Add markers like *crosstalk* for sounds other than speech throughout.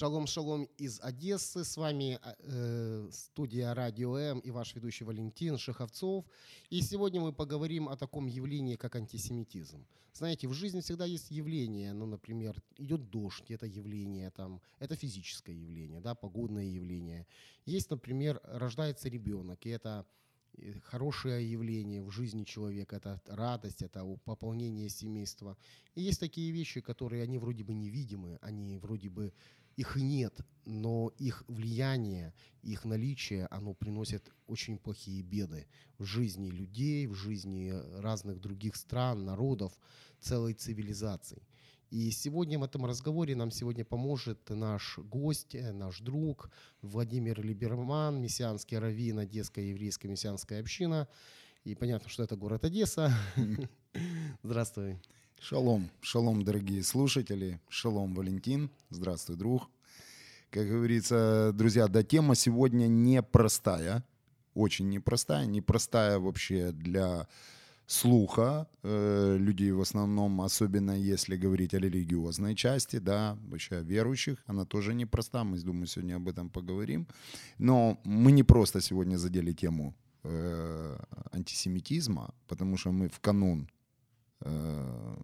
Шалом, шалом из Одессы. С вами э, студия Радио М и ваш ведущий Валентин Шеховцов. И сегодня мы поговорим о таком явлении, как антисемитизм. Знаете, в жизни всегда есть явление, ну, например, идет дождь, это явление, там, это физическое явление, да, погодное явление. Есть, например, рождается ребенок, и это э, хорошее явление в жизни человека, это радость, это пополнение семейства. И есть такие вещи, которые, они вроде бы невидимы, они вроде бы их нет, но их влияние, их наличие, оно приносит очень плохие беды в жизни людей, в жизни разных других стран, народов, целой цивилизаций. И сегодня в этом разговоре нам сегодня поможет наш гость, э, наш друг Владимир Либерман, мессианский раввин Одесская еврейская мессианская община. И понятно, что это город Одесса. Здравствуй. Шалом, шалом, дорогие слушатели, шалом, Валентин, здравствуй, друг. Как говорится, друзья, да, тема сегодня непростая, очень непростая, непростая вообще для слуха э, людей в основном, особенно если говорить о религиозной части, да, вообще о верующих, она тоже непроста, мы, думаю, сегодня об этом поговорим. Но мы не просто сегодня задели тему э, антисемитизма, потому что мы в канун э,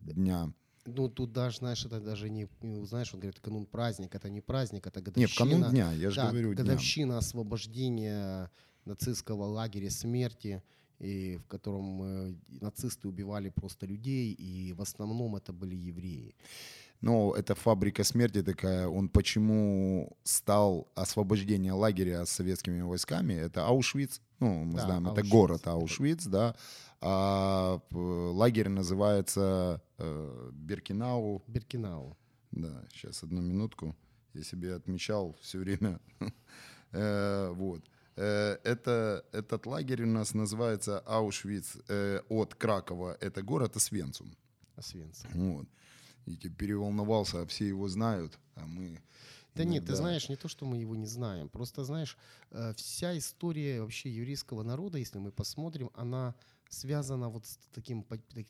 дня. Ну, тут даже, знаешь, это даже не, знаешь, он говорит, канун праздник, это не праздник, это годовщина. Нет, канун дня, я же да, говорю дня. годовщина освобождения нацистского лагеря смерти, и в котором э, нацисты убивали просто людей, и в основном это были евреи. Но это фабрика смерти такая. Он почему стал освобождение лагеря с советскими войсками? Это Аушвиц. Ну, мы Да, знаем, это Аушвиц. город Аушвиц, да. А лагерь называется э, Биркинау. Биркинау. Да, сейчас одну минутку. Я себе отмечал все время. *laughs* Э, Вот. Э, Это, этот лагерь у нас называется Аушвиц э, от Кракова. Это город Освенцум. Освенцим. Вот. И типа переволновался, а все его знают, а мы... Да нет, ты знаешь, не то, что мы его не знаем. Просто, знаешь, вся история вообще еврейского народа, если мы посмотрим, она связана вот с таким,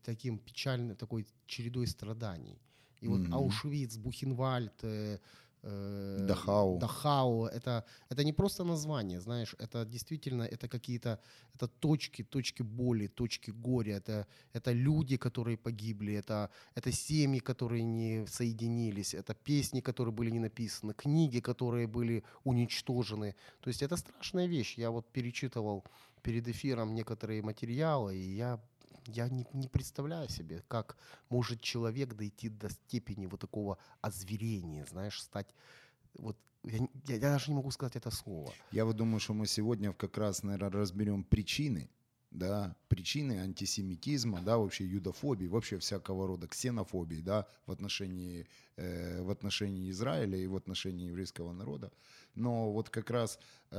таким печальным, такой чередой страданий. И вот Мгм. Аушвиц, Бухенвальд, э, э, Дахау. Дахау, это, это не просто название, знаешь, это действительно, это какие-то, это точки, точки боли, точки горя, это, это люди, которые погибли, это, это семьи, которые не соединились, это песни, которые были не написаны, книги, которые были уничтожены. То есть это страшная вещь. Я вот перечитывал перед эфиром некоторые материалы, и я я не, не представляю себе, как может человек дойти до степени вот такого озверения, знаешь, стать вот я, я, я даже не могу сказать это слово. Я вот думаю, что мы сегодня как раз, наверное, разберем причины, да, причины антисемитизма, да, вообще юдофобии, вообще всякого рода ксенофобии, да, в отношении, э, в отношении Израиля и в отношении еврейского народа. Но вот как раз э,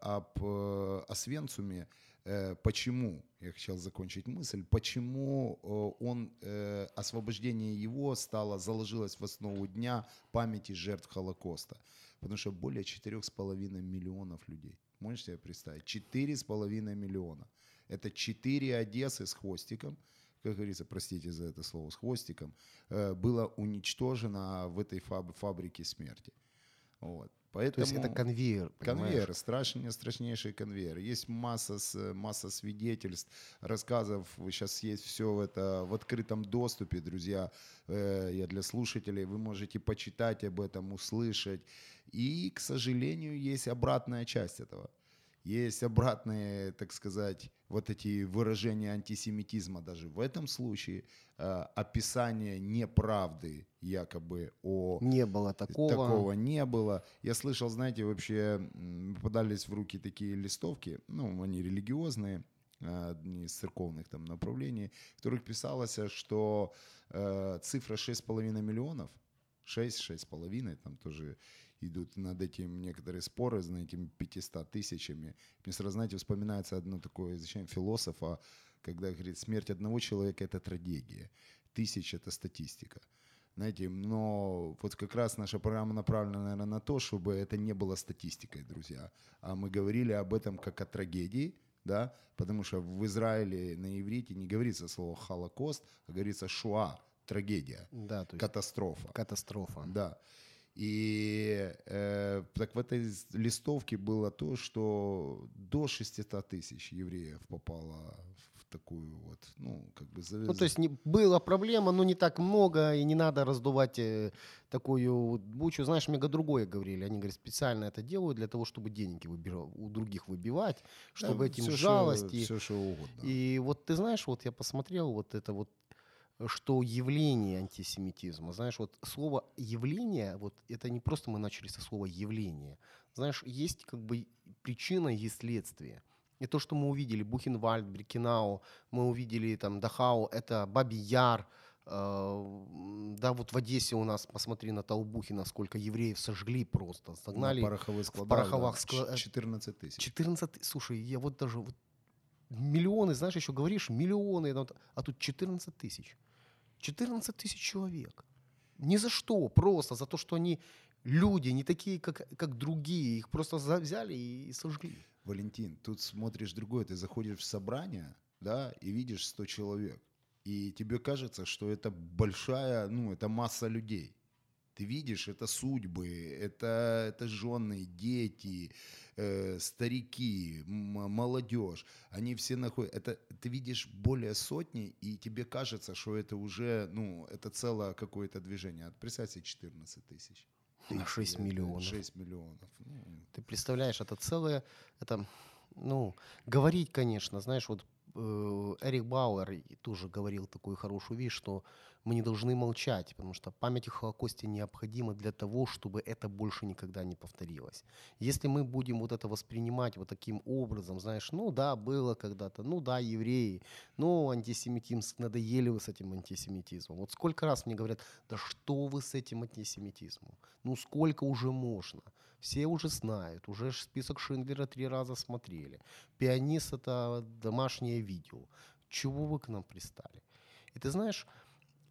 об э, Освенцуме, э, почему, я хотел закончить мысль, почему э, он, э, освобождение его стало, заложилось в основу дня памяти жертв Холокоста. Потому что более 4,5 миллионов людей. Можешь себе представить? 4,5 миллиона. Это 4 Одессы с хвостиком, как говорится, простите за это слово, с хвостиком, э, было уничтожено в этой фаб- фабрике смерти. Вот. Поэтому... То есть это конвейер. Конвейер, страшный, страшнейший конвейер. Есть масса, с- масса свидетельств, рассказов. Сейчас есть все это в открытом доступе, друзья. Э, Я для слушателей. Вы можете почитать об этом, услышать. И, к сожалению, есть обратная часть этого. есть обратные, так сказать, вот эти выражения антисемитизма даже в этом случае, э, описание неправды якобы о Не было такого. Такого не было. Я слышал, знаете, вообще попадались в руки такие листовки, ну, они религиозные, э, одни из церковных там направлений, в которых писалось, что э, цифра 6,5 миллионов, 6-6,5, там тоже идут над этим некоторые споры, за этими 500 тысячами. Мне сразу, знаете, вспоминается одно такое изучение философа, когда говорит, смерть одного человека – это трагедия, тысяч – это статистика. Знаете, но вот как раз наша программа направлена, наверное, на то, чтобы это не было статистикой, друзья. А мы говорили об этом как о трагедии, да, потому что в Израиле на иврите не говорится слово «холокост», а говорится «шуа», трагедия, Да, то есть катастрофа. катастрофа. Да. И э, так в этой листовке было то, что до 600 тысяч евреев попало в такую вот, ну, как бы... Ну, то есть не, была проблема, но не так много, и не надо раздувать э, такую бучу. Знаешь, мега другое говорили. Они, говорят, специально это делают для того, чтобы деньги выбира- у других выбивать, чтобы этим жалости. Все, что угодно. И вот ты знаешь, вот я посмотрел вот это вот, что явление антисемитизма, знаешь, вот слово явление, вот это не просто мы начали со слова явление, знаешь, есть как бы причина, есть следствие. И то, что мы увидели, Бухенвальд, Брикенау, мы увидели там Дахау, это Бабий Яр, э, да, вот в Одессе у нас, посмотри на Толбухина, сколько евреев сожгли просто, согнали. На пороховых складах, пороховых да, скла- э, 14 тысяч. 14, слушай, я вот даже вот миллионы, знаешь, еще говоришь, миллионы, ну, а тут 14 тысяч. 14 тысяч человек. Ни за что, просто за то, что они люди, не такие, как, как другие. Их просто взяли и сожгли. Валентин, тут смотришь другое, ты заходишь в собрание, да, и видишь 100 человек, и тебе кажется, что это большая, ну, это масса людей. Ты видишь, это судьбы, это, это жены, дети, э, старики, молодежь. Они все находят... Это, ты видишь более сотни, и тебе кажется, что это уже, ну, это целое какое-то движение. Представь себе 14 тысяч. На 6 Э, миллионов. 6 миллионов. Ну, Ты представляешь, это целое, это, ну, говорить, конечно, знаешь, вот Эрик Бауэр тоже говорил такую хорошую вещь, что мы не должны молчать, потому что память о Холокосте необходима для того, чтобы это больше никогда не повторилось. Если мы будем вот это воспринимать вот таким образом, знаешь, ну да, было когда-то, ну да, евреи, ну антисемитизм, надоели вы с этим антисемитизмом. Вот сколько раз мне говорят, да что вы с этим антисемитизмом? Ну сколько уже можно? Все уже знают, уже список Шиндлера три раза смотрели. Пианист это домашнее видео. Чего вы к нам пристали? И ты знаешь,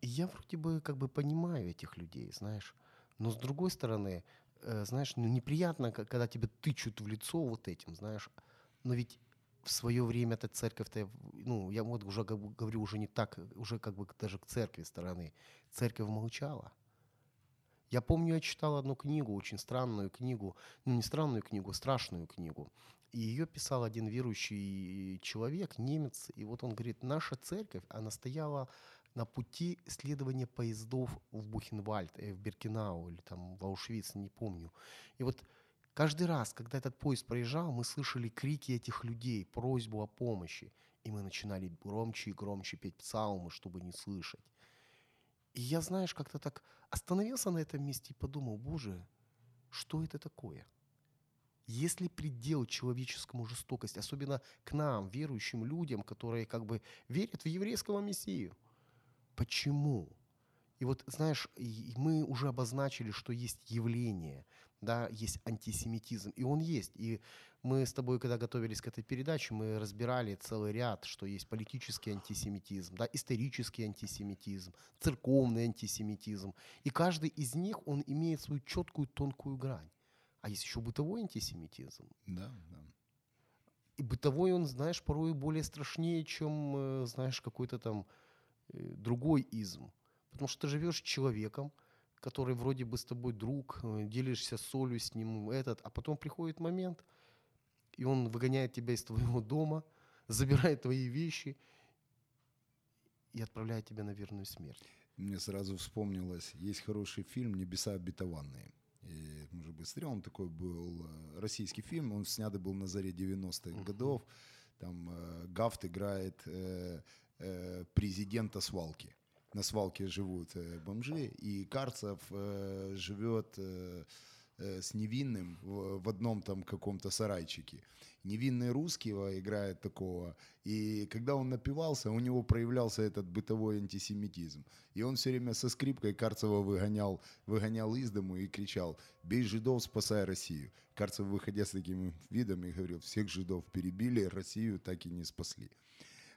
я вроде бы как бы понимаю этих людей, знаешь. Но с другой стороны, э, знаешь, ну неприятно, когда тебя тычут в лицо вот этим, знаешь. Но ведь в свое время эта церковь-то, ну, я вот уже говорю уже не так, уже как бы даже к церкви стороны. Церковь молчала. Я помню, я читал одну книгу, очень странную книгу, ну не странную книгу, страшную книгу. И ее писал один верующий человек, немец, и вот он говорит, наша церковь, она стояла на пути следования поездов в Бухенвальд, э, в Беркинау или там в Аушвиц, не помню. И вот каждый раз, когда этот поезд проезжал, мы слышали крики этих людей, просьбу о помощи. И мы начинали громче и громче петь псалмы, чтобы не слышать. И я, знаешь, как-то так остановился на этом месте и подумал, боже, что это такое? Есть ли предел человеческому жестокости, особенно к нам, верующим людям, которые как бы верят в еврейского Мессию? Почему? И вот, знаешь, мы уже обозначили, что есть явление, да, есть антисемитизм, и он есть. И мы с тобой, когда готовились к этой передаче, мы разбирали целый ряд, что есть политический антисемитизм, да, исторический антисемитизм, церковный антисемитизм. И каждый из них, он имеет свою четкую, тонкую грань. А есть еще бытовой антисемитизм. да, да. И бытовой он, знаешь, порой более страшнее, чем, э, знаешь, какой-то там э, другой изм. Потому что ты живешь с человеком, который вроде бы с тобой друг, э, делишься солью с ним, этот, а потом приходит момент, и он выгоняет тебя из твоего дома, *laughs* забирает твои вещи и отправляет тебя на верную смерть. Мне сразу вспомнилось, есть хороший фильм «Небеса обетованные». И, может, быстрее. Он такой был э, российский фильм. Он снятый был на заре 90-х годов. Там э, Гафт играет э, э, президента свалки. На свалке живут э, бомжи, и Карцев э, живет э, с невинным в, в одном там каком-то сарайчике. Невинный русского играет такого. И когда он напивался, у него проявлялся этот бытовой антисемитизм. И он все время со скрипкой Карцева выгонял, выгонял из дому и кричал «Бей жидов, спасай Россию». Карцев, выходя с таким видом, и говорил «Всех жидов перебили, Россию так и не спасли».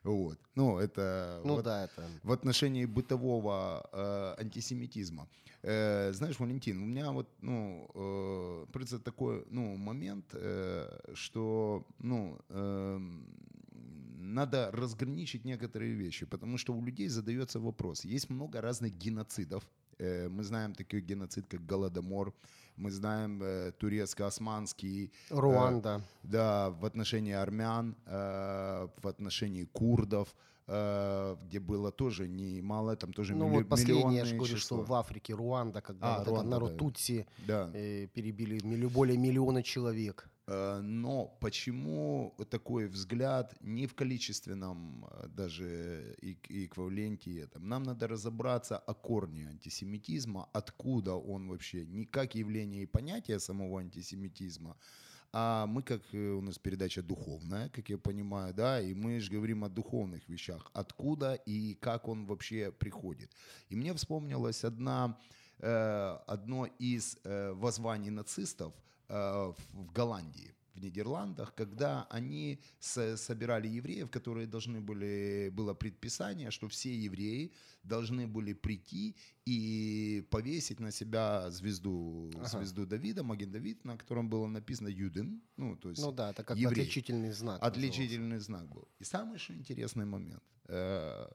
Вот. Ну, это Ну вот да, это... в отношении бытового э, антисемитизма. Э, знаешь, Валентин, у меня вот, ну, э, просто такой, ну, момент, э, что, ну, эм, надо разграничить некоторые вещи, потому что у людей задается вопрос. Есть много разных геноцидов. Э, мы знаем такой геноцид, как Голодомор. Мы знаем э, турецко-османский. Руанда. Да, в отношении армян, э, в отношении курдов, э, где было тоже немало, там тоже Ну милли- вот последнее, я же говорю, число. что в Африке, Руанда, когда А, вот этот Руанда, народ да. Тутси Да. э, перебили более миллиона человек. Э, Но почему такой взгляд не в количественном э, даже эквиваленте этом? Нам надо разобраться о корне антисемитизма, откуда он вообще, не как явление и понятие самого антисемитизма, а мы как, э, у нас передача духовная, как я понимаю, да, и мы же говорим о духовных вещах, откуда и как он вообще приходит. И мне вспомнилась одна, одно из воззваний нацистов в в Голландии, в Нидерландах, когда они собирали евреев, которые должны были, было предписание, что все евреи должны были прийти и повесить на себя звезду, Ага. звезду Давида, Маген Давид, на котором было написано Юден, ну, то есть Ну да, это как еврей. отличительный знак. назывался. Отличительный знак был. И самый еще интересный момент. Э,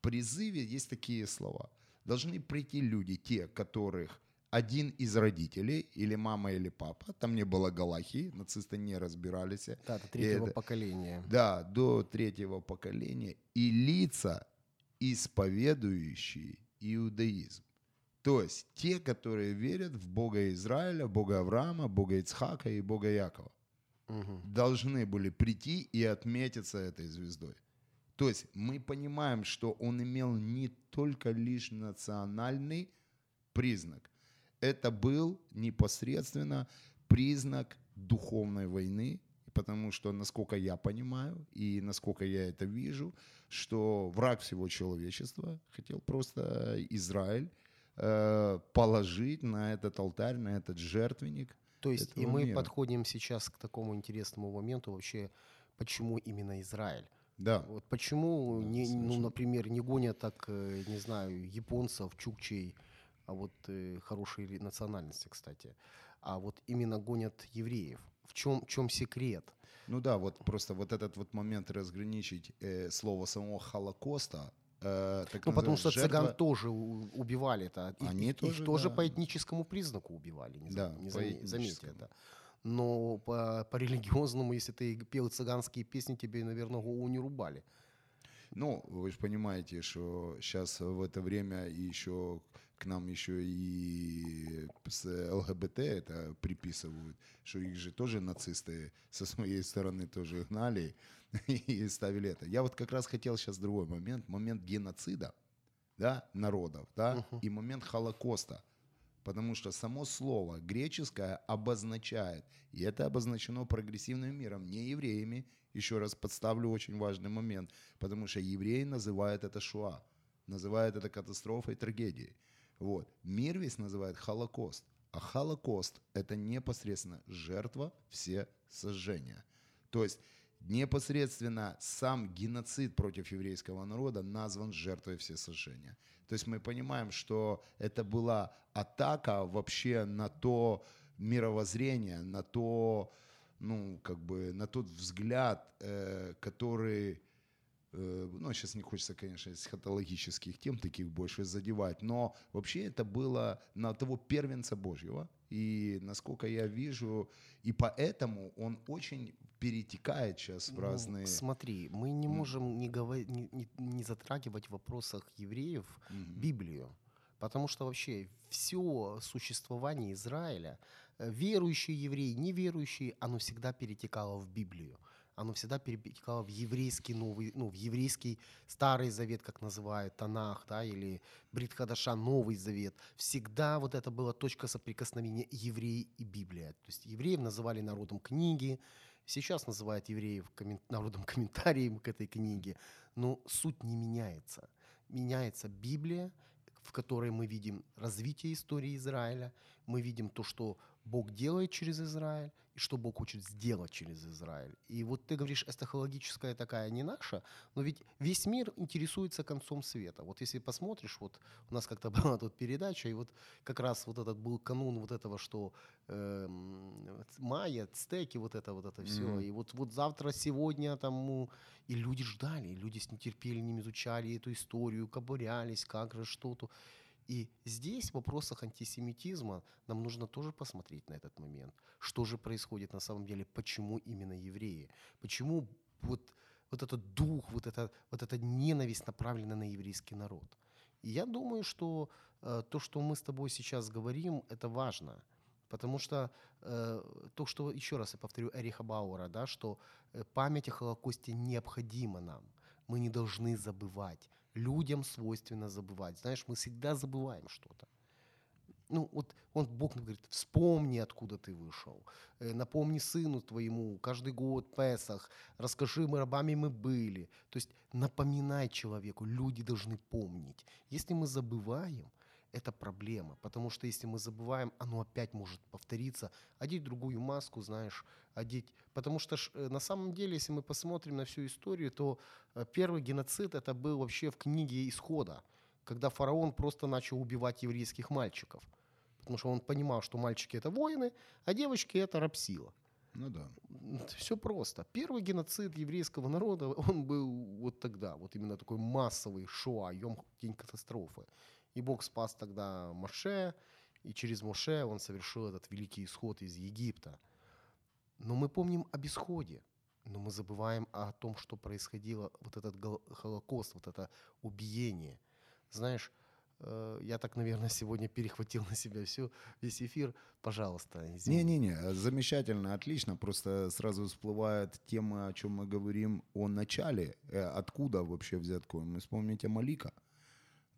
призыве есть такие слова. Должны прийти люди, те, которых один из родителей, или мама, или папа, там не было галахи, нацисты не разбирались, Да, это третьего это- поколения. да, до третьего поколения, и лица, исповедующие иудаизм. То есть те, которые верят в Бога Израиля, Бога Авраама, Бога Ицхака и Бога Якова Мгм. должны были прийти и отметиться этой звездой. То есть мы понимаем, что он имел не только лишь национальный признак. Это был непосредственно признак духовной войны, потому что, насколько я понимаю и насколько я это вижу, что враг всего человечества хотел просто Израиль э, положить на этот алтарь, на этот жертвенник. То есть и мы мира. подходим сейчас к такому интересному моменту вообще, почему именно Израиль? Да, Вот почему, Да, не, ну, например, не гонят так, э, не знаю, японцев, чукчей, а вот э, хорошие национальности, кстати, а вот именно гонят евреев? В чем, чем секрет? Ну да, вот просто вот этот вот момент разграничить э, слово самого Холокоста. э, так Ну, потому что жертва- цыган тоже убивали это. И- Они и- тоже, их тоже да. по этническому признаку убивали, не, Да, не заметьте это. Но по, по религиозному, если ты пел цыганские песни, тебе, наверное, голову не рубали. Ну, вы же понимаете, что сейчас в это время еще к нам еще и с ЛГБТ это приписывают, что их же тоже нацисты со своей стороны тоже гнали *laughs* и ставили это. Я вот как раз хотел сейчас другой момент, момент геноцида, да, народов, да, Мгм. и момент Холокоста. Потому что само слово греческое обозначает, и это обозначено прогрессивным миром, не евреями. Еще раз подставлю очень важный момент, потому что евреи называют это шуа, называют это катастрофой, трагедией. Вот. Мир весь называет Холокост. А Холокост – это непосредственно жертва все сожжения. То есть непосредственно сам геноцид против еврейского народа назван жертвой всесожжения. То есть мы понимаем, что это была атака вообще на то мировоззрение, на то, ну, как бы, на тот взгляд, э, который, ну, сейчас не хочется, конечно, эсхатологических тем таких больше задевать, но вообще это было на того первенца Божьего, и насколько я вижу, и поэтому он очень перетекает сейчас в Ну, разные... Смотри, мы не можем не, говор- не, не- не затрагивать в вопросах евреев Мгм. Библию. Потому что вообще все существование Израиля, э, верующие евреи, неверующие, оно всегда перетекало в Библию. Оно всегда перетекало в еврейский новый, ну, в еврейский старый завет, как называют, Танах, да, или Брит Хадаша, Новый Завет. Всегда вот это была точка соприкосновения евреи и Библия. То есть евреев называли народом книги, сейчас называют евреев коммен... народом комментарием к этой книге. Но суть не меняется. Меняется Библия, в которой мы видим развитие истории Израиля, мы видим то, что Бог делает через Израиль, и что Бог хочет сделать через Израиль. И вот ты говоришь, эстахологическая такая не наша, но ведь весь мир интересуется концом света. Вот если посмотришь, вот у нас как-то *laughs* была тут передача, и вот как раз вот этот был канун вот этого, что э, майя, стеки, вот это вот это все. Mm-hmm. И вот, вот завтра, сегодня там, ну, и люди ждали, и люди с нетерпением изучали эту историю, кобурялись, как же что-то. И здесь в вопросах антисемитизма нам нужно тоже посмотреть на этот момент. Что же происходит на самом деле, почему именно евреи? Почему вот, вот этот дух, вот эта, вот эта ненависть направлена на еврейский народ? И я думаю, что э, то, что мы с тобой сейчас говорим, это важно. Потому что э, то, что, еще раз я повторю, Эриха Бауэра, да, что э, память о Холокосте необходима нам. Мы не должны забывать людям свойственно забывать. Знаешь, мы всегда забываем что-то. Ну, вот он, Бог говорит, вспомни, откуда ты вышел. Э, напомни сыну твоему каждый год Песах. Расскажи, мы рабами мы были. То есть напоминай человеку, люди должны помнить. Если мы забываем, это проблема. Потому что если мы забываем, оно опять может повториться. Одеть другую маску, знаешь, одеть. Потому что э, на самом деле, если мы посмотрим на всю историю, то э, первый геноцид это был вообще в книге Исхода, когда фараон просто начал убивать еврейских мальчиков. Потому что он понимал, что мальчики это воины, а девочки это рабсила. Ну да. Все просто. Первый геноцид еврейского народа, он был вот тогда, вот именно такой массовый шоа, день катастрофы. И Бог спас тогда Моше, и через Моше он совершил этот великий исход из Египта. Но мы помним об исходе, но мы забываем о том, что происходило, вот этот Холокост, вот это убиение. Знаешь, э, я так, наверное, сегодня перехватил на себя всю, весь эфир. Пожалуйста, Не-не-не, замечательно, отлично. Просто сразу всплывает тема, о чем мы говорим о начале. Э, откуда вообще взят корм? Мы вспомните Малика,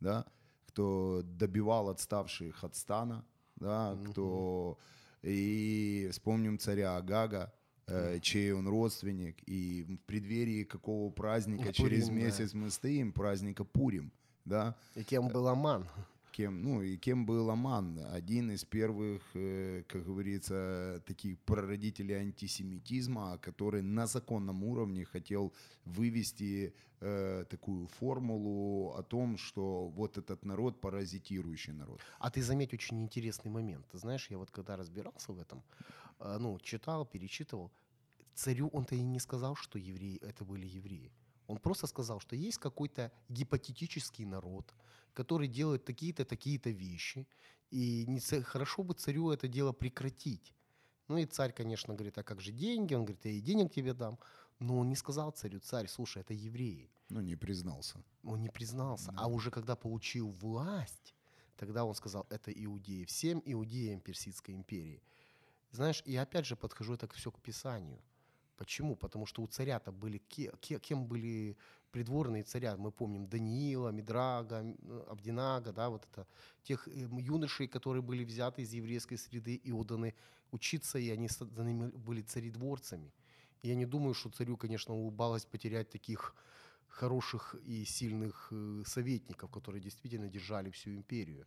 да? Кто добивал отставших от стана, да, mm-hmm. кто и вспомним царя Агага, э, чей он родственник, и в преддверии какого праздника Пурим, через месяц да. мы стоим, праздника Пурим, да. И кем был Аман? Кем, ну и кем был Аман, один из первых, э, как говорится, таких прародителей антисемитизма, который на законном уровне хотел вывести э, такую формулу о том, что вот этот народ паразитирующий народ. А ты заметь очень интересный момент. Ты знаешь, я вот когда разбирался в этом, э, ну, читал, перечитывал, царю он-то и не сказал, что евреи это были евреи. Он просто сказал, что есть какой-то гипотетический народ, который делает такие-то, такие-то вещи, и не, хорошо бы царю это дело прекратить. Ну и царь, конечно, говорит, а как же деньги? Он говорит, я и денег тебе дам. Но он не сказал царю, царь, слушай, это евреи. Ну, не признался. Он не признался. Да. А уже когда получил власть, тогда он сказал, это иудеи. Всем иудеям Персидской империи. Знаешь, и опять же подхожу это все к Писанию. Почему? Потому что у царя-то были, кем были придворные царя? Мы помним Даниила, Мидрага, Абдинага, да, вот это, тех эм, юношей, которые были взяты из еврейской среды и отданы учиться, и они были царедворцами. Я не думаю, что царю, конечно, улыбалось потерять таких хороших и сильных э, советников, которые действительно держали всю империю.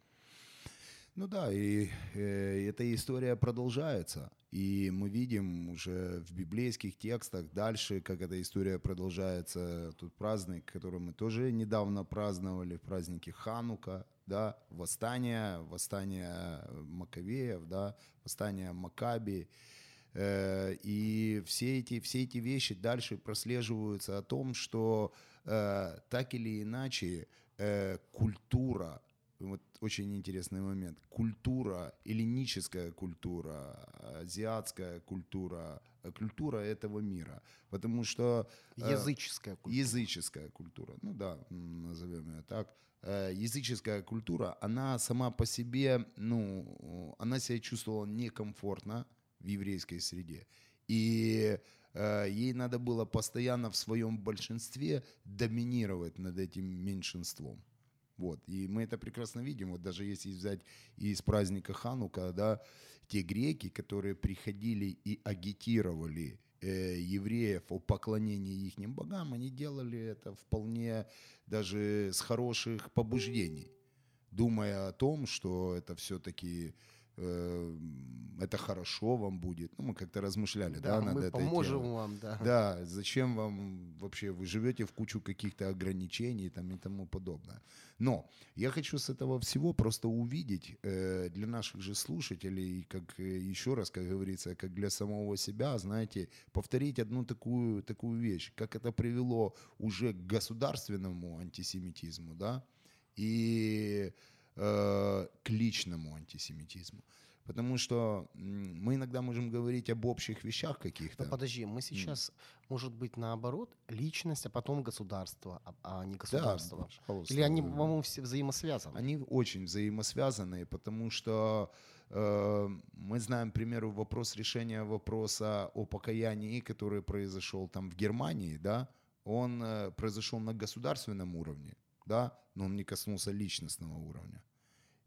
Ну да, и э, эта история продолжается. И мы видим уже в библейских текстах дальше, как эта история продолжается. Тут праздник, который мы тоже недавно праздновали, в празднике Ханука, да, восстание, восстание Маковеев, да, восстание Макаби. Э, и все эти, все эти вещи дальше прослеживаются о том, что э, так или иначе э, культура вот очень интересный момент. Культура, эллиническая культура, азиатская культура, культура этого мира. Потому что... э, Языческая культура. Языческая культура, ну да, назовем ее так. Э, Языческая культура, она сама по себе, ну, она себя чувствовала некомфортно в еврейской среде. И э, ей надо было постоянно в своем большинстве доминировать над этим меньшинством. Вот. И мы это прекрасно видим. Вот даже если взять из праздника Ханука, да, те греки, которые приходили и агитировали э, евреев о поклонении их богам, они делали это вполне даже с хороших побуждений, думая о том, что это все-таки это хорошо вам будет. Ну, мы как-то размышляли, да, Да, над мы этой поможем темой. вам, да. Да, зачем вам вообще, вы живете в кучу каких-то ограничений там, и тому подобное. Но я хочу с этого всего просто увидеть э, для наших же слушателей, как э, еще раз, как говорится, как для самого себя, знаете, повторить одну такую, такую вещь, как это привело уже к государственному антисемитизму, да, и э, к личному антисемитизму. Потому что мы иногда можем говорить об общих вещах каких-то. Но подожди, мы сейчас, может быть, наоборот, личность, а потом государство, а, а не Да, государство. пожалуйста. Или они, по-моему, все взаимосвязаны? Они очень взаимосвязаны, потому что э, мы знаем, к примеру, вопрос решения вопроса о покаянии, который произошел там в Германии, да, он э, произошел на государственном уровне, да, но он не коснулся личностного уровня.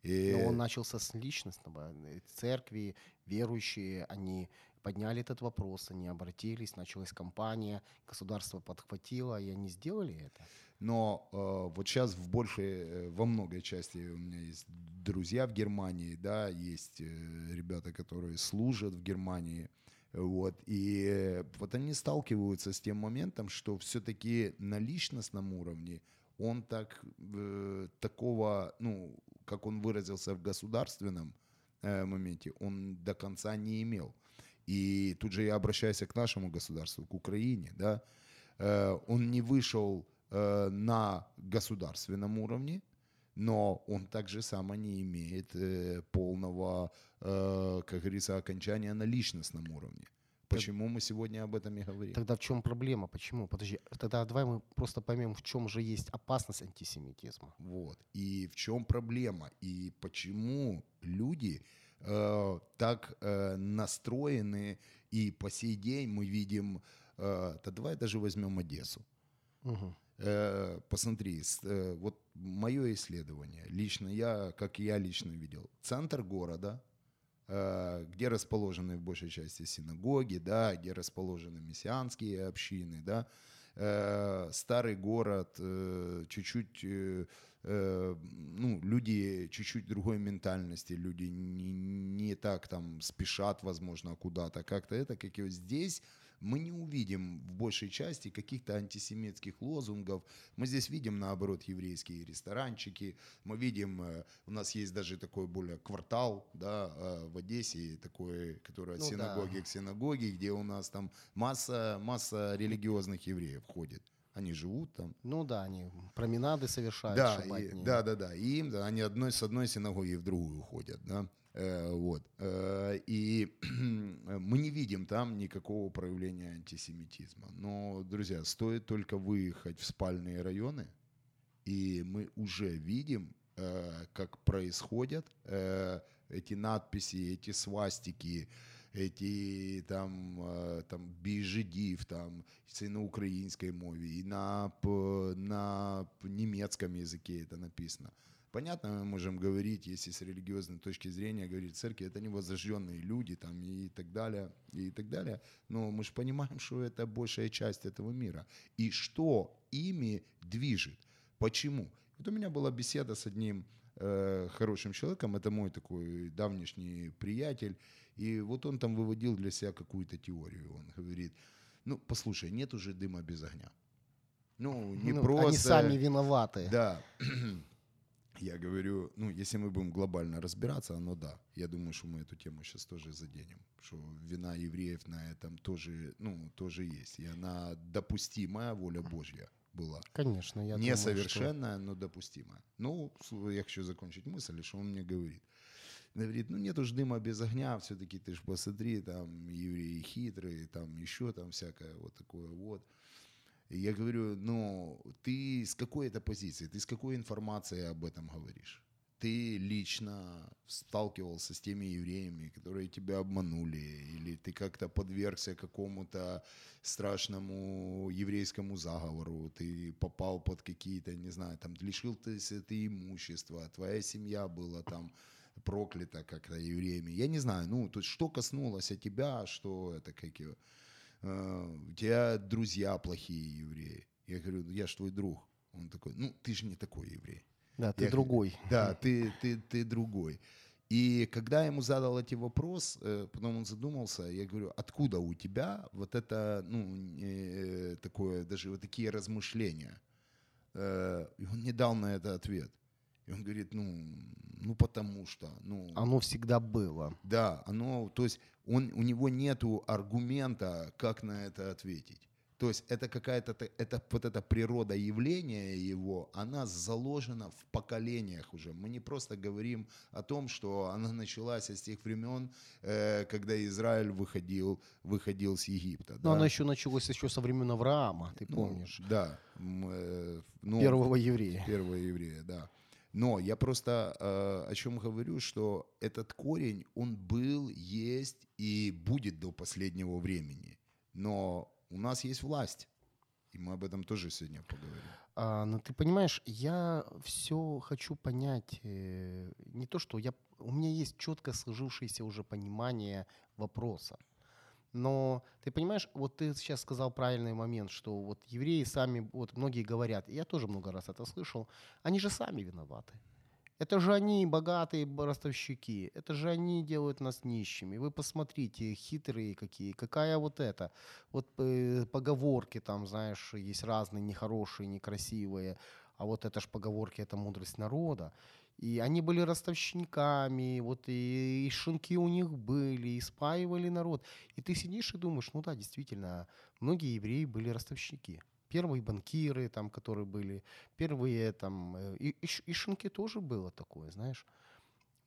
И- Но он начался с личностного. Э, Церкви, верующие, они подняли этот вопрос, они обратились, началась кампания, государство подхватило, и они сделали это. Но э, вот сейчас в большей, э, во многой части у меня есть друзья в Германии, да, есть э, ребята, которые служат в Германии, вот, и э, вот они сталкиваются с тем моментом, что все-таки на личностном уровне он так, э, такого, ну, как он выразился в государственном э, моменте, он до конца не имел. И тут же я обращаюсь к нашему государству, к Украине, да, Э, он не вышел э, на государственном уровне, но он также само не имеет полного, как говорится, окончания на личностном уровне. Почему мы сегодня об этом и говорим? Тогда в чем проблема? Почему? Подожди, тогда давай мы просто поймем, в чем же есть опасность антисемитизма. Вот. И в чем проблема? И почему люди э, так э, настроены, и по сей день мы видим, э, да давай даже возьмем Одессу. Мгм. Э, посмотри, э, вот мое исследование, лично я, как я лично видел, центр города, где расположены в большей части синагоги, да, где расположены мессианские общины, да, э, старый город, э, чуть-чуть, э, э, ну, люди чуть-чуть другой ментальности, люди не, не так там спешат, возможно, куда-то, как-то. Это, как и здесь мы не увидим в большей части каких-то антисемитских лозунгов. Мы здесь видим, наоборот, еврейские ресторанчики. Мы видим, э, у нас есть даже такой более квартал да, э, в Одессе, такой, который от Ну да. синагоги к синагоге, где у нас там масса, масса религиозных евреев ходит. Они живут там. Ну да, они променады совершают, Да, и, да, да, да. И им, да, они одной с одной синагоги в другую ходят, да. Э, вот. Э, и *clears throat* мы не видим там никакого проявления антисемитизма. Но, друзья, стоит только выехать в спальные районы, и мы уже видим, э, как происходят э, эти надписи, эти свастики, эти там, э, там біжидів, там це на українській мові, і на, п- на п- немецком языке это написано. Понятно, мы можем говорить, если с религиозной точки зрения говорить, церкви это не возрожденные люди там и так далее, и так далее. Но мы же понимаем, что это большая часть этого мира. И что ими движет? Почему? Вот у меня была беседа с одним э, хорошим человеком, это мой такой давнишний приятель, и вот он там выводил для себя какую-то теорию. Он говорит, ну, послушай, нет уже дыма без огня. Ну, не Ну, просто... Они сами виноваты. Да. Я говорю, ну, если мы будем глобально разбираться, оно да. Я думаю, что мы эту тему сейчас тоже заденем. Что вина евреев на этом тоже, ну, тоже есть. И она допустимая воля Божья была. Конечно, я думаю, что- Несовершенная, но допустимая. Ну, я хочу закончить мысль, что он мне говорит. говорит, ну нет уж дыма без огня, все-таки ты ж посмотри, там евреи хитрые, там еще там всякое вот такое вот. Я говорю, ну ты с какой это позиции, ты с какой информацией об этом говоришь? Ты лично сталкивался с теми евреями, которые тебя обманули, или ты как-то подвергся какому-то страшному еврейскому заговору, ты попал под какие-то, не знаю, там лишился ты имущества, твоя семья была там проклята как-то евреями. Я не знаю, ну, то есть что коснулось тебя, что это как его, э, у тебя друзья плохие евреи. Я говорю, ну, я ж твой друг. Он такой, ну, ты же не такой еврей. Да, ты Я- другой. Да, ты, ты, ты другой. И когда я ему задал эти вопрос, э, потом он задумался, я говорю, откуда у тебя вот это, ну, э, такое, даже вот такие размышления? Э, И он не дал на это ответ. И он говорит, ну, ну потому что, ну, Оно всегда было. да, оно, то есть он, у него нету аргумента, как на это ответить. То есть это какая-то, это вот эта природа явления его, она заложена в поколениях уже. Мы не просто говорим о том, что она началась с тех времен, э, когда Израиль выходил, выходил с Египта. Но да. оно еще началось еще со времен Авраама, ты Ну, помнишь. Да. Э, ну, Первого еврея. Первого еврея, да. Но я просто э, о чем говорю, что этот корень, он был, есть и будет до последнего времени. Но у нас есть власть. И мы об этом тоже сегодня поговорим. А, но ты понимаешь, я все хочу понять. э, не то, что я... У меня есть четко сложившееся уже понимание вопроса. Но ты понимаешь, вот ты сейчас сказал правильный момент, что вот евреи сами, вот многие говорят, я тоже много раз это слышал, они же сами виноваты. Это же они богатые ростовщики, это же они делают нас нищими. Вы посмотрите, хитрые какие, какая вот это. Вот э, поговорки там, знаешь, есть разные, нехорошие, некрасивые. А вот это ж поговорки, это мудрость народа. И они были ростовщиками, вот и, и шинки у них были, и спаивали народ. И ты сидишь и думаешь, ну да, действительно, многие евреи были ростовщики. Первые банкиры, там, которые были, первые там, э, и, и, и шинки тоже было такое, знаешь.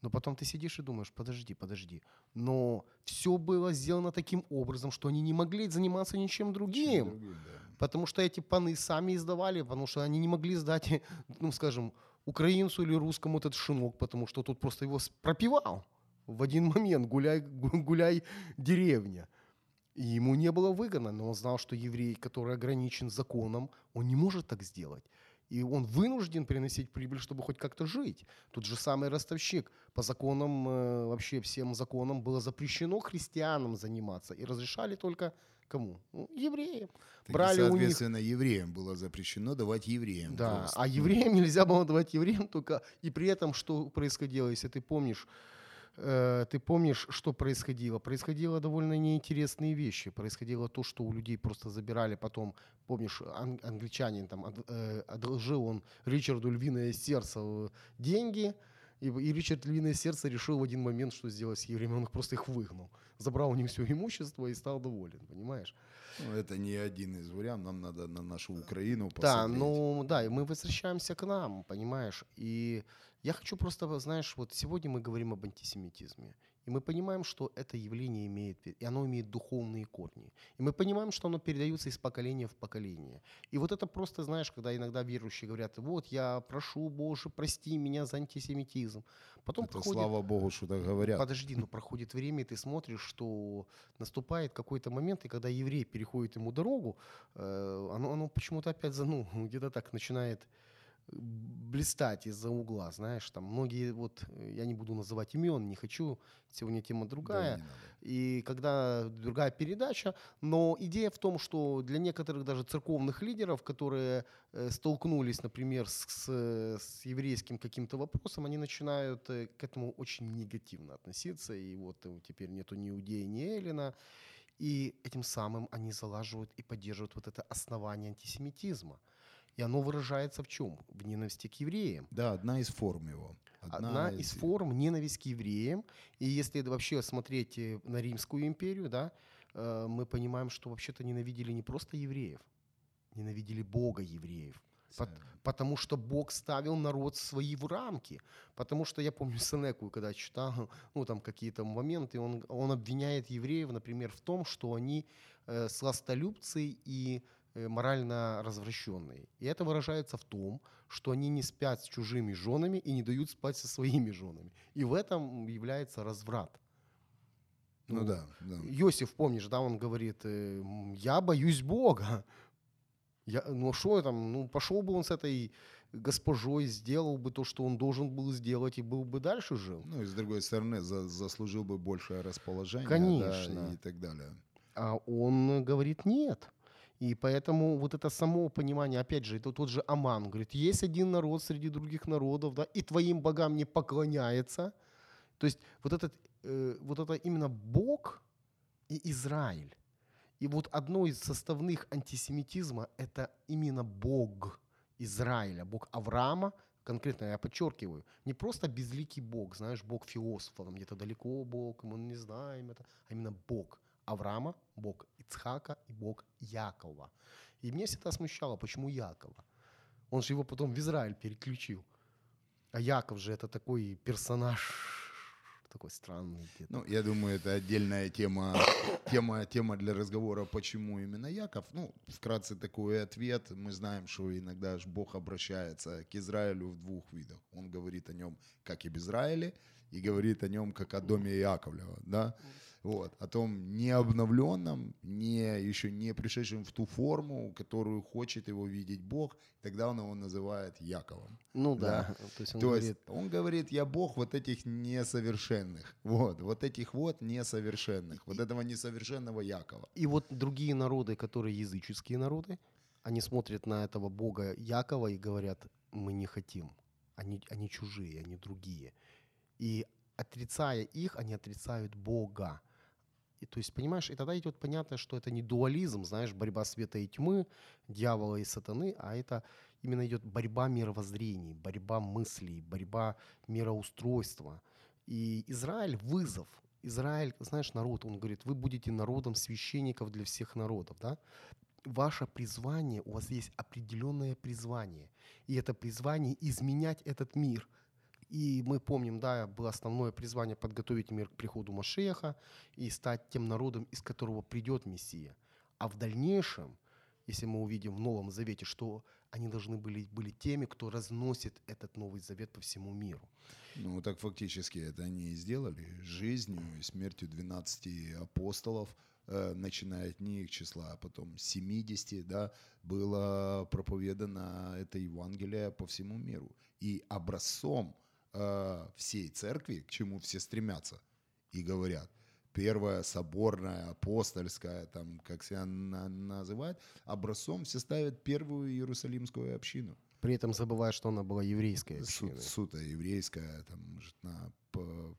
Но потом ты сидишь и думаешь, подожди, подожди. Но все было сделано таким образом, что они не могли заниматься ничем другим. Другим, да. Потому что эти паны сами издавали, потому что они не могли сдать, *laughs* ну, скажем, украинцу или русскому этот шинок, потому что тут просто его пропивал в один момент, гуляй, гу- гуляй деревня. И ему не было выгодно, но он знал, что еврей, который ограничен законом, он не может так сделать. И он вынужден приносить прибыль, чтобы хоть как-то жить. Тут же самый ростовщик. По законам, э, вообще всем законам было запрещено христианам заниматься. И разрешали только кому? Ну, евреям. Так и, Брали у них соответственно, евреям было запрещено давать евреям. да, просто. а евреям *laughs* нельзя было давать евреям только... И при этом что происходило, если ты помнишь, э, ты помнишь, что происходило? Происходило довольно неинтересные вещи. Происходило то, что у людей просто забирали потом, помнишь, ан- англичанин там од- э, одолжил он Ричарду Львиное Сердце э, деньги, и, и Ричард Львиное Сердце решил в один момент, что сделать с евреями. Он их просто их выгнал. Забрал у них все имущество и стал доволен, понимаешь? Ну, это не один из вариантов. Нам надо на нашу Украину Да, посмотреть. ну да, и мы возвращаемся к нам, понимаешь. И я хочу просто, знаешь, вот сегодня мы говорим об антисемитизме. И мы понимаем, что это явление имеет, и оно имеет духовные корни. И мы понимаем, что оно передается из поколения в поколение. И вот это просто, знаешь, когда иногда верующие говорят, вот я прошу, Боже, прости меня за антисемитизм. Потом Это проходит слава богу, что так говорят. Подожди, ну проходит время, и ты смотришь, что наступает какой-то момент, и когда еврей переходит ему дорогу, э, оно, оно почему-то опять, ну, *laughs* где-то так начинает блистать из-за угла, знаешь, там многие, вот, э, я не буду называть имен, не хочу, сегодня тема Да, другая, надо. и когда другая передача, но идея в том, что для некоторых даже церковных лидеров, которые э, столкнулись, например, с, с- с еврейским каким-то вопросом, они начинают э, к этому очень негативно относиться, и вот э, теперь нету ни Иудеи, ни Эллина, и этим самым они залаживают и поддерживают вот это основание антисемитизма. И оно выражается в чем? В ненависти к евреям Да, одна из форм его. одна из форм ненависть к евреям. И если вообще смотреть э, на Римскую империю, да, э, мы понимаем, что вообще-то ненавидели не просто евреев, ненавидели Бога евреев. Пот- Потому что Бог ставил народ свои в рамки. Потому что я помню Сенеку, когда читал, ну, там какие-то моменты, он, он обвиняет евреев, например, в том, что они э, сластолюбцы и морально развращенные. И это выражается в том, что они не спят с чужими женами и не дают спать со своими женами. И в этом является разврат. Ну да, да. Иосиф, помнишь, да, он говорит, э, я боюсь Бога. Я, ну что там, ну пошел бы он с этой госпожой, сделал бы то, что он должен был сделать, и был бы дальше жил. Ну и с другой стороны, за- заслужил бы большее расположение, Конечно. да, и так далее. А он говорит нет. И поэтому вот это само понимание, опять же, это тот же Аман, говорит, есть один народ среди других народов, да, и твоим богам не поклоняется. То есть вот, этот, э, вот это именно Бог и Израиль. И вот одно из составных антисемитизма – это именно Бог Израиля, Бог Авраама, конкретно я подчеркиваю, не просто безликий Бог, знаешь, Бог философа, там где-то далеко Бог, мы не знаем это, а именно Бог Авраама, Бог Ицхака и Бог Якова. И меня всегда смущало, почему Якова? Он же его потом в Израиль переключил. А Яков же это такой персонаж такой странный. где-то. Ну, я думаю, это отдельная тема, *coughs* тема, тема для разговора, почему именно Яков. Ну, вкратце такой ответ. Мы знаем, что иногда ж Бог обращается к Израилю в двух видах. Он говорит о нем как об Израиле и говорит о нем как о доме Яковлева, да? Вот, о том не обновленном, не, еще не пришедшем в ту форму, которую хочет его видеть Бог, тогда он его называет Яковом. ну да. да. То есть он То говорит, есть он говорит, я Бог вот этих несовершенных. Вот, вот этих вот несовершенных. Вот этого несовершенного Якова. И вот другие народы, которые языческие народы, они смотрят на этого бога Якова и говорят, мы не хотим. Они, они чужие, они другие. И отрицая их, они отрицают Бога. И, то есть, понимаешь, и тогда идет понятно, что это не дуализм, знаешь, борьба света и тьмы, дьявола и сатаны, а это именно идет борьба мировоззрений, борьба мыслей, борьба мироустройства. И Израиль вызов. Израиль, знаешь, народ, он говорит, вы будете народом священников для всех народов, да? Ваше призвание, у вас есть определенное призвание. И это призвание изменять этот мир. И мы помним, да, было основное призвание подготовить мир к приходу Машеха и стать тем народом, из которого придет Мессия. А в дальнейшем, если мы увидим в Новом Завете, что они должны были, были теми, кто разносит этот Новый Завет по всему миру. Ну, так фактически это они и сделали. Жизнью и смертью 12 апостолов, э, начиная от них числа, а потом 70, да, было проповедано это Евангелие по всему миру. И образцом э, всей церкви, к чему все стремятся и говорят, первая соборная, апостольская, там, как себя на- называют, образцом все ставят первую Иерусалимскую общину. При этом забывая, что она была еврейской Су- общиной. Сута еврейская, там, может, на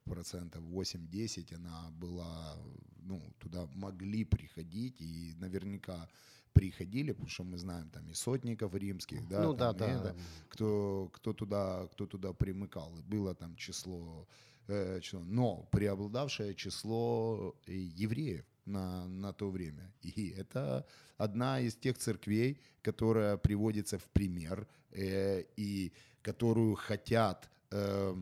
процентов 8-10 она была, ну, туда могли приходить и наверняка приходили, потому что мы знаем там и сотников римских, да, ну да, там, и да. это, кто, кто, туда, кто туда примыкал. Было там число, э, число но преобладавшее число э, евреев на, на то время. И это одна из тех церквей, которая приводится в пример э, и которую хотят, э,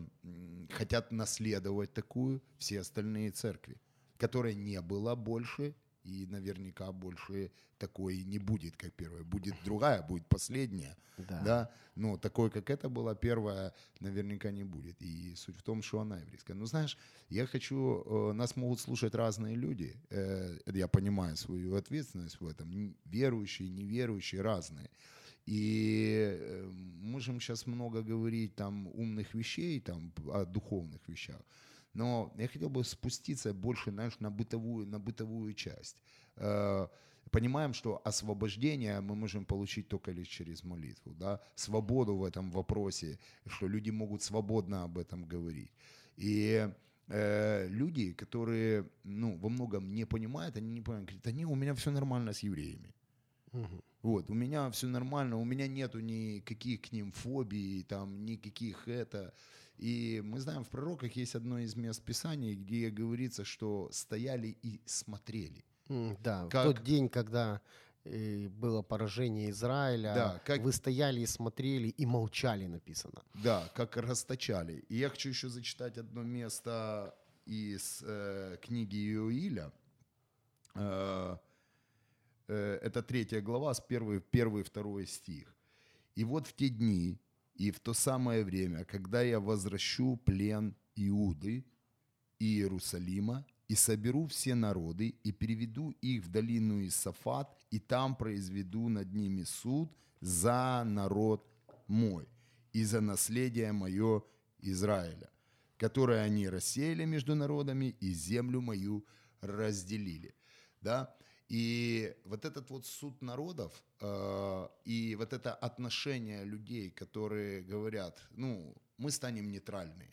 хотят наследовать такую все остальные церкви, которой не было больше и наверняка больше такой не будет, как первая. Будет другая, будет последняя Да. да, но такой, как это была первая, наверняка не будет. И суть в том, что она еврейская. Ну, знаешь, я хочу, э, нас могут слушать разные люди, э, я понимаю свою ответственность в этом, верующие, неверующие, разные. И э, можем сейчас много говорить там умных вещей, там о духовных вещах, но я хотел бы спуститься больше, знаешь, на бытовую, на бытовую часть. Э, Понимаем, что освобождение мы можем получить только лишь через молитву, да, свободу в этом вопросе, что люди могут свободно об этом говорить. И э, люди, которые, ну, во многом не понимают, они не понимают, говорят, да не, у меня все нормально с евреями. Мгм. Вот, у меня все нормально, у меня нету никаких к ним фобий, там, никаких это. И мы знаем, в пророках есть одно из мест Писаний, где говорится, что стояли и смотрели. Да, в Как- тот день, когда э, было поражение Израиля. Да, как- Вы стояли и смотрели и молчали, написано. Да, как расточали. И я хочу еще зачитать одно место из э, книги Иоиля. Э, э, это третья глава, с первый, первый второй стих. «И вот в те дни и в то самое время, когда я возвращу плен Иуды и Иерусалима, и соберу все народы, и переведу их в долину Исафат, и там произведу над ними суд за народ мой и за наследие мое Израиля, которое они рассеяли между народами и землю мою разделили. Да? И вот этот вот суд народов э, и вот это отношение людей, которые говорят, ну, мы станем нейтральны.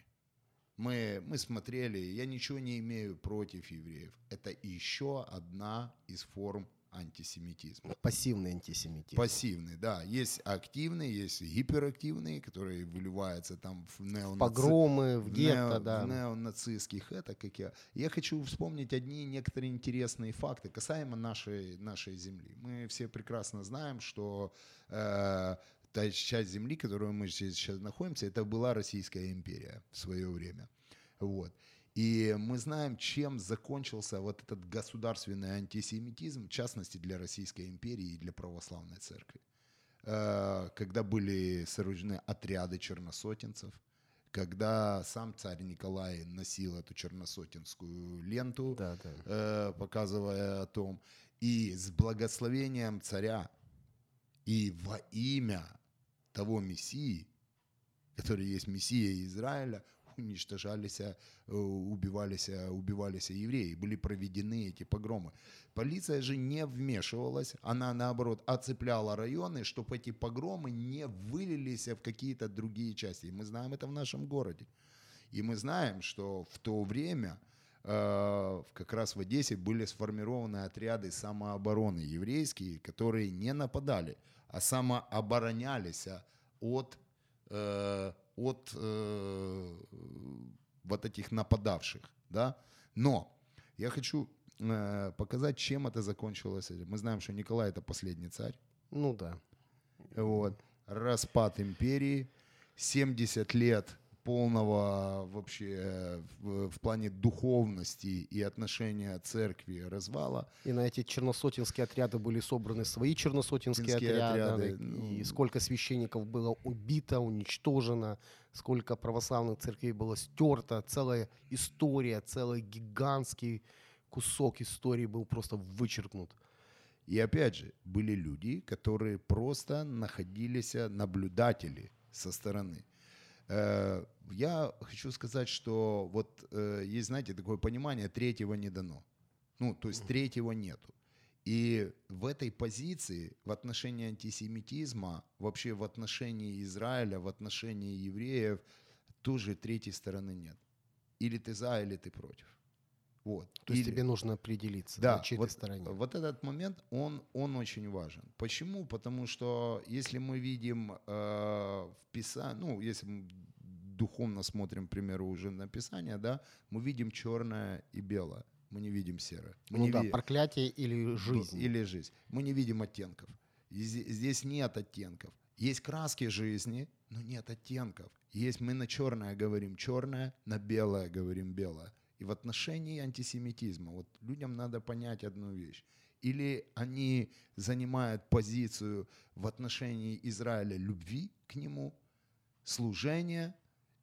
Мы, мы смотрели, я ничего не имею против евреев. Это еще одна из форм антисемитизма. Пассивный антисемитизм. Пассивный, да. Есть активный, есть гиперактивный, который выливается там в неонаци... Погромы в гетто, нео- да. в неонацистских, это как я. Я хочу вспомнить одни некоторые интересные факты касаемо нашей, нашей земли. Мы все прекрасно знаем, что э, та часть земли, которую мы сейчас находимся, это была Российская империя в свое время. Вот. И мы знаем, чем закончился вот этот государственный антисемитизм, в частности для Российской империи и для православной церкви. Э, Когда были сооружены отряды черносотенцев, когда сам царь Николай носил эту черносотенскую ленту, Да, да. э, показывая о том, и с благословением царя, и во имя того Мессии, который есть Мессия Израиля, уничтожались, э, убивались, убивались евреи, были проведены эти погромы. Полиция же не вмешивалась, она наоборот оцепляла районы, чтобы эти погромы не вылились в какие-то другие части. И мы знаем это в нашем городе. И мы знаем, что в то время э, как раз в Одессе были сформированы отряды самообороны еврейские, которые не нападали, а самооборонялись от, э, от э, вот этих нападавших. Да? Но я хочу э, показать, чем это закончилось. Мы знаем, что Николай это последний царь. Ну да. Вот. Распад империи, 70 лет полного вообще э, в, в плане духовности и отношения церкви развала. И на эти черносотенские отряды были собраны свои Черносотенские отряды. отряды, ну. И сколько священников было убито, уничтожено, сколько православных церквей было стерто. Целая история, целый гигантский кусок истории был просто вычеркнут. И опять же, были люди, которые просто находились э, наблюдатели со стороны. Э, Я хочу сказать, что вот э, есть, знаете, такое понимание, третьего не дано. Ну, то есть третьего нету. И в этой позиции, в отношении антисемитизма, вообще в отношении Израиля, в отношении евреев, тоже третьей стороны нет. Или ты за, или ты против. Вот. То есть Или- тебе нужно определиться, да, на чьей вот, стороне. вот этот момент, он, он очень важен. Почему? Потому что если мы видим э, в Писании, ну, если мы духовно смотрим, к примеру, уже на Писание, да, мы видим черное и белое, мы не видим серое. Мы ну не да, ви- проклятие или жизнь. Или жизнь. Мы не видим оттенков. Здесь нет оттенков. Есть краски жизни, но нет оттенков. Есть мы на черное говорим черное, на белое говорим белое. И в отношении антисемитизма, вот людям надо понять одну вещь. Или они занимают позицию в отношении Израиля любви к нему, служения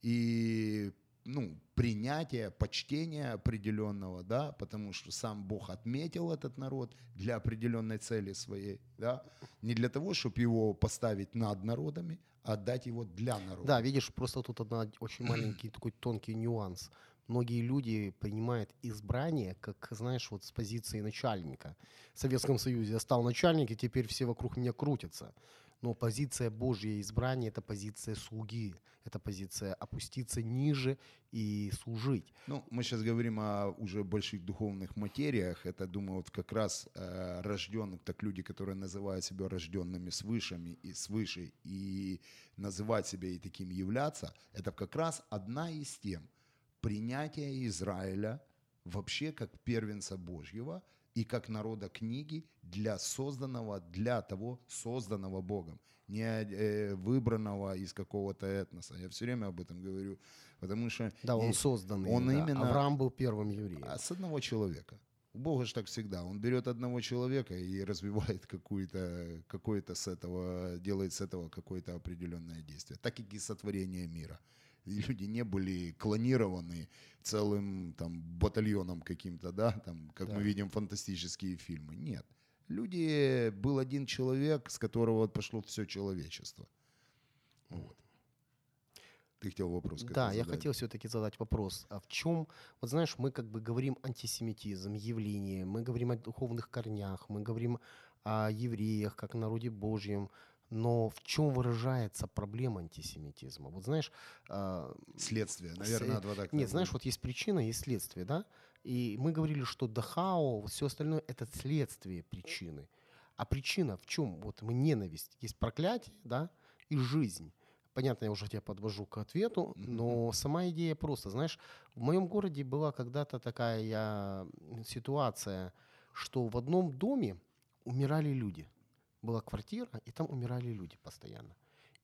и ну, принятия, почтения определенного, да, потому что сам Бог отметил этот народ для определенной цели своей, да, не для того, чтобы его поставить над народами, а отдать его для народа. Да, видишь, просто тут одна очень маленький такой тонкий нюанс. Многие люди принимают избрание, как, знаешь, вот с позиции начальника. В Советском Союзе я стал начальник, и теперь все вокруг меня крутятся. Но позиция Божья избрания – это позиция слуги, это позиция опуститься ниже и служить. Ну, мы сейчас говорим о уже больших духовных материях. Это, думаю, вот как раз э, рожденных, так люди, которые называют себя рожденными свышами и свыше, и называть себя и таким являться, это как раз одна из тем принятия Израиля вообще как первенца Божьего и как народа книги для созданного, для того созданного Богом, не э, выбранного из какого-то этноса. Я все время об этом говорю, потому что Да, он созданный. он да. именно- Авраам был первым евреем. а с одного человека. У Бога же так всегда. Он берет одного человека и развивает какую-то, какое-то с этого, делает с этого какое-то определенное действие. Так и сотворение мира. И люди не были клонированы целым там батальоном каким-то, да, там, как Да. мы видим фантастические фильмы. Нет. Люди, был один человек, с которого пошло все человечество. Вот. Ты хотел вопрос Да, какой я задать? хотел все-таки задать вопрос. А в чем, вот знаешь, мы как бы говорим антисемитизм, явление, мы говорим о духовных корнях, мы говорим о евреях, как народе Божьем, но в чем выражается проблема антисемитизма? Вот знаешь, а, Следствие, наверное, С- адвокат. нет, знаешь, вот есть причина, есть следствие, да? И мы говорили, что Дахао, все остальное это следствие причины. А причина в чем? Вот мы ненависть, есть проклятие, да, и жизнь. Понятно, я уже тебя подвожу к ответу, но сама идея просто, знаешь, в моем городе была когда-то такая ситуация, что в одном доме умирали люди. Была квартира, и там умирали люди постоянно.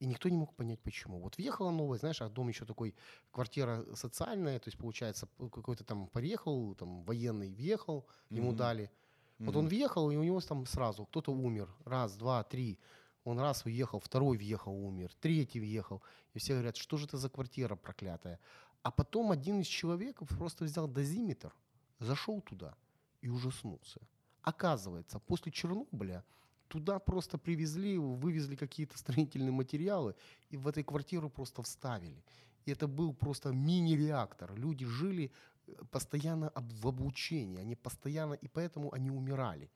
И никто не мог понять, почему. Вот въехала новая, знаешь, а дом еще такой, квартира социальная, то есть, получается, какой-то там приехал, там военный въехал, ему Мгм. дали. Вот он въехал, и у него там сразу кто-то умер. Раз, два, три. Он раз уехал, второй въехал, умер, третий въехал. И все говорят, что же это за квартира проклятая. А потом один из человеков просто взял дозиметр, зашел туда и ужаснулся. Оказывается, после Чернобыля туда просто привезли, вывезли какие-то строительные материалы, и в этой квартиру просто вставили. И это был просто мини-реактор. Люди жили э, постоянно в облучении, они постоянно, и поэтому они умирали.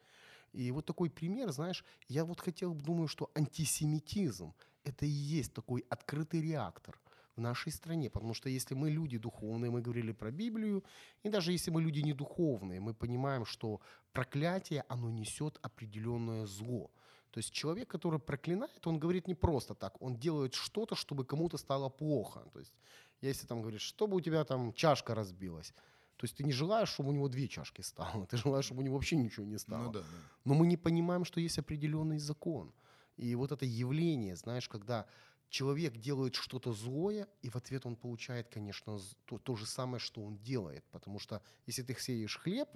И вот такой пример, знаешь, я вот хотел, думаю, что антисемитизм – это и есть такой открытый реактор в нашей стране, потому что если мы люди духовные, мы говорили про Библию, и даже если мы люди не духовные, мы понимаем, что проклятие, оно несет определенное зло. То есть человек, который проклинает, он говорит не просто так, он делает что-то, чтобы кому-то стало плохо. То есть если там говоришь, чтобы у тебя там чашка разбилась, то есть ты не желаешь, чтобы у него две чашки стало, ты желаешь, чтобы у него вообще ничего не стало. Ну да, да. Но мы не понимаем, что есть определенный закон. И вот это явление, знаешь, когда человек делает что-то злое, и в ответ он получает, конечно, то, то же самое, что он делает. Потому что если ты сеешь хлеб,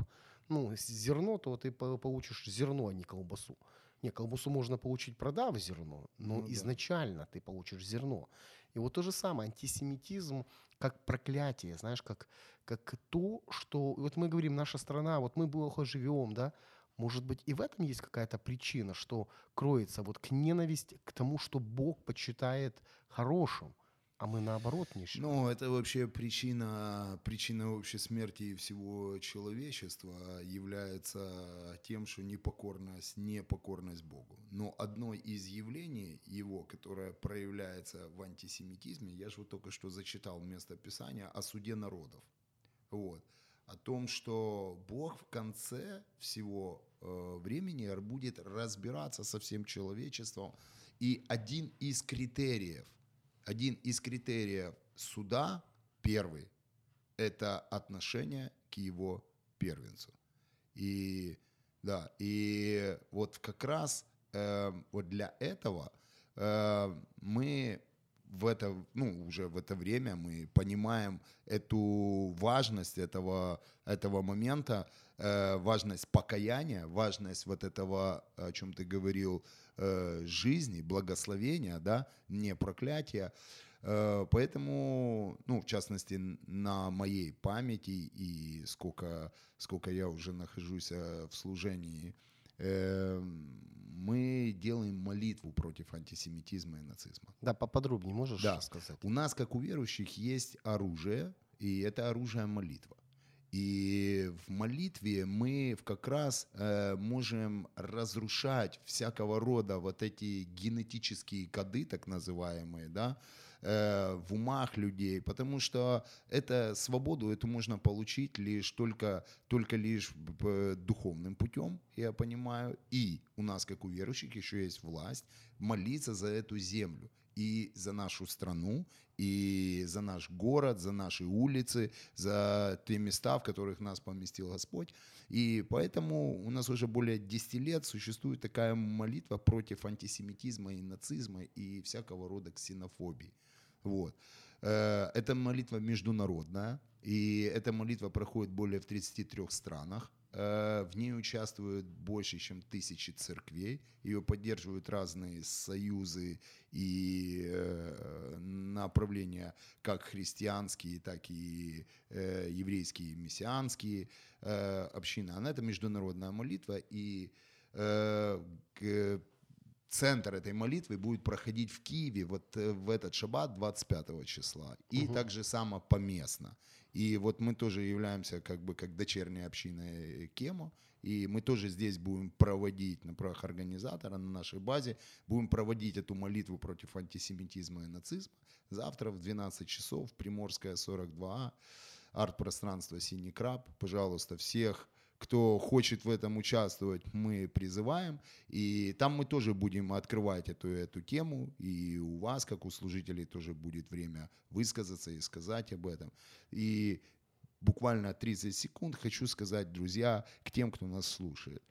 ну, зерно, то ты по- получишь зерно, а не колбасу. Не, колбасу можно получить, продав зерно, но Ну да. изначально ты получишь зерно. И вот то же самое, антисемитизм как проклятие, знаешь, как, как то, что... Вот мы говорим, наша страна, вот мы плохо живем, да, может быть, и в этом есть какая-то причина, что кроется вот к ненависти к тому, что Бог почитает хорошим, а мы наоборот не считаем. Ну, это вообще причина, причина общей смерти всего человечества является тем, что непокорность, непокорность Богу. Но одно из явлений его, которое проявляется в антисемитизме, я же вот только что зачитал место Писания о суде народов. Вот. О том, что Бог в конце всего времени будет разбираться со всем человечеством. И один из критериев, один из критериев суда, первый, это отношение к его первенцу. И да, и вот как раз э, вот для этого э, мы в это, ну, уже в это время мы понимаем эту важность этого, этого момента, э, важность покаяния, важность вот этого, о чем ты говорил, э, жизни, благословения, да, не проклятия. Э, Поэтому, ну, в частности, на моей памяти и сколько, сколько я уже нахожусь э, в служении, э, мы делаем молитву против антисемитизма и нацизма. Да, поподробнее можешь Да. рассказать? У нас, как у верующих, есть оружие, и это оружие молитва. И в молитве мы как раз э, можем разрушать всякого рода вот эти генетические коды, так называемые, да, э, в умах людей, потому что это свободу эту можно получить лишь только, только лишь духовным путем, я понимаю, и у нас, как у верующих, еще есть власть молиться за эту землю и за нашу страну, и за наш город, за наши улицы, за те места, в которых нас поместил Господь. И поэтому у нас уже более 10 лет существует такая молитва против антисемитизма и нацизма и всякого рода ксенофобии. Вот. Э, эта молитва международная, и эта молитва проходит более в 33 странах. Э, в ней участвуют больше, чем тысячи церквей. Ее поддерживают разные союзы и э, направления, как христианские, так и э, еврейские, мессианские общины. Она это международная молитва, и центр этой молитвы будет проходить в Киеве вот в этот шаббат 25 числа. И угу. также само поместно. И вот мы тоже являемся как бы как дочерняя община э, Кемо, и мы тоже здесь будем проводить на правах организатора на нашей базе, будем проводить эту молитву против антисемитизма и нацизма. Завтра в 12 часов, Приморская 42, арт-пространство «Синий краб». Пожалуйста, всех кто хочет в этом участвовать, мы призываем. И там мы тоже будем открывать эту, эту тему. И у вас, как у служителей, тоже будет время высказаться и сказать об этом. И буквально 30 секунд хочу сказать, друзья, к тем, кто нас слушает.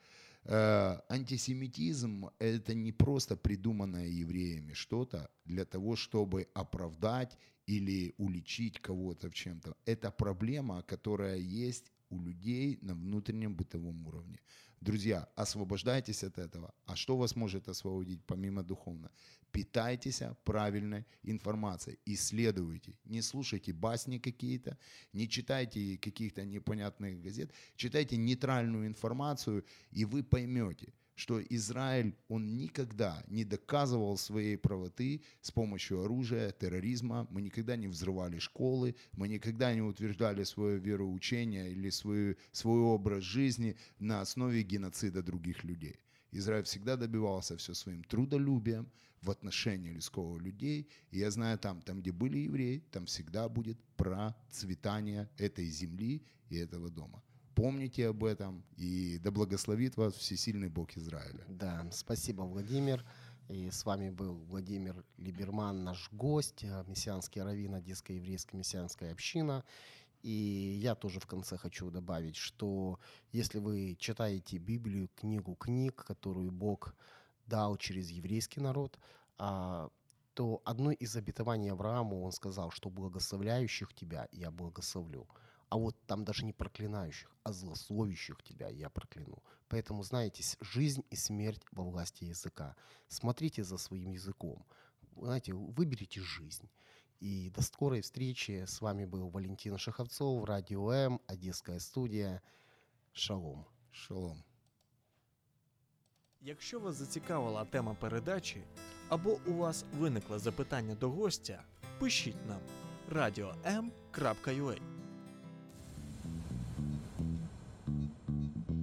Э, антисемитизм – это не просто придуманное евреями что-то для того, чтобы оправдать или уличить кого-то в чем-то. Это проблема, которая есть у людей на внутреннем бытовом уровне. Друзья, освобождайтесь от этого. А что вас может освободить помимо духовного? Питайтесь правильной информацией, исследуйте. Не слушайте басни какие-то, не читайте каких-то непонятных газет, читайте нейтральную информацию, и вы поймете, что Израиль, он никогда не доказывал своей правоты с помощью оружия, терроризма. Мы никогда не взрывали школы, мы никогда не утверждали свое вероучение или свой, свой образ жизни на основе геноцида других людей. Израиль всегда добивался все своим трудолюбием в отношении людского людей. И я знаю, там, там, где были евреи, там всегда будет процветание этой земли и этого дома помните об этом, и да благословит вас всесильный Бог Израиля. Да, спасибо, Владимир. И с вами был Владимир Либерман, наш гость, э, мессианский раввин Одесской еврейской мессианской община. И я тоже в конце хочу добавить, что если вы читаете Библию, книгу книг, которую Бог дал через еврейский народ, а, то одно из обетований Аврааму он сказал, что благословляющих тебя я благословлю а вот там даже не проклинающих, а злословящих тебя я прокляну. Поэтому, знаете, жизнь и смерть во власти языка. Смотрите за своим языком. Знаете, выберите жизнь. И до скорой встречи. С вами был Валентин Шаховцов, Радио М, Одесская студія. Шалом. Шалом. Якщо вас зацікавила тема передачі або у вас виникло запитання до гостя, пишіть нам radio.m.ua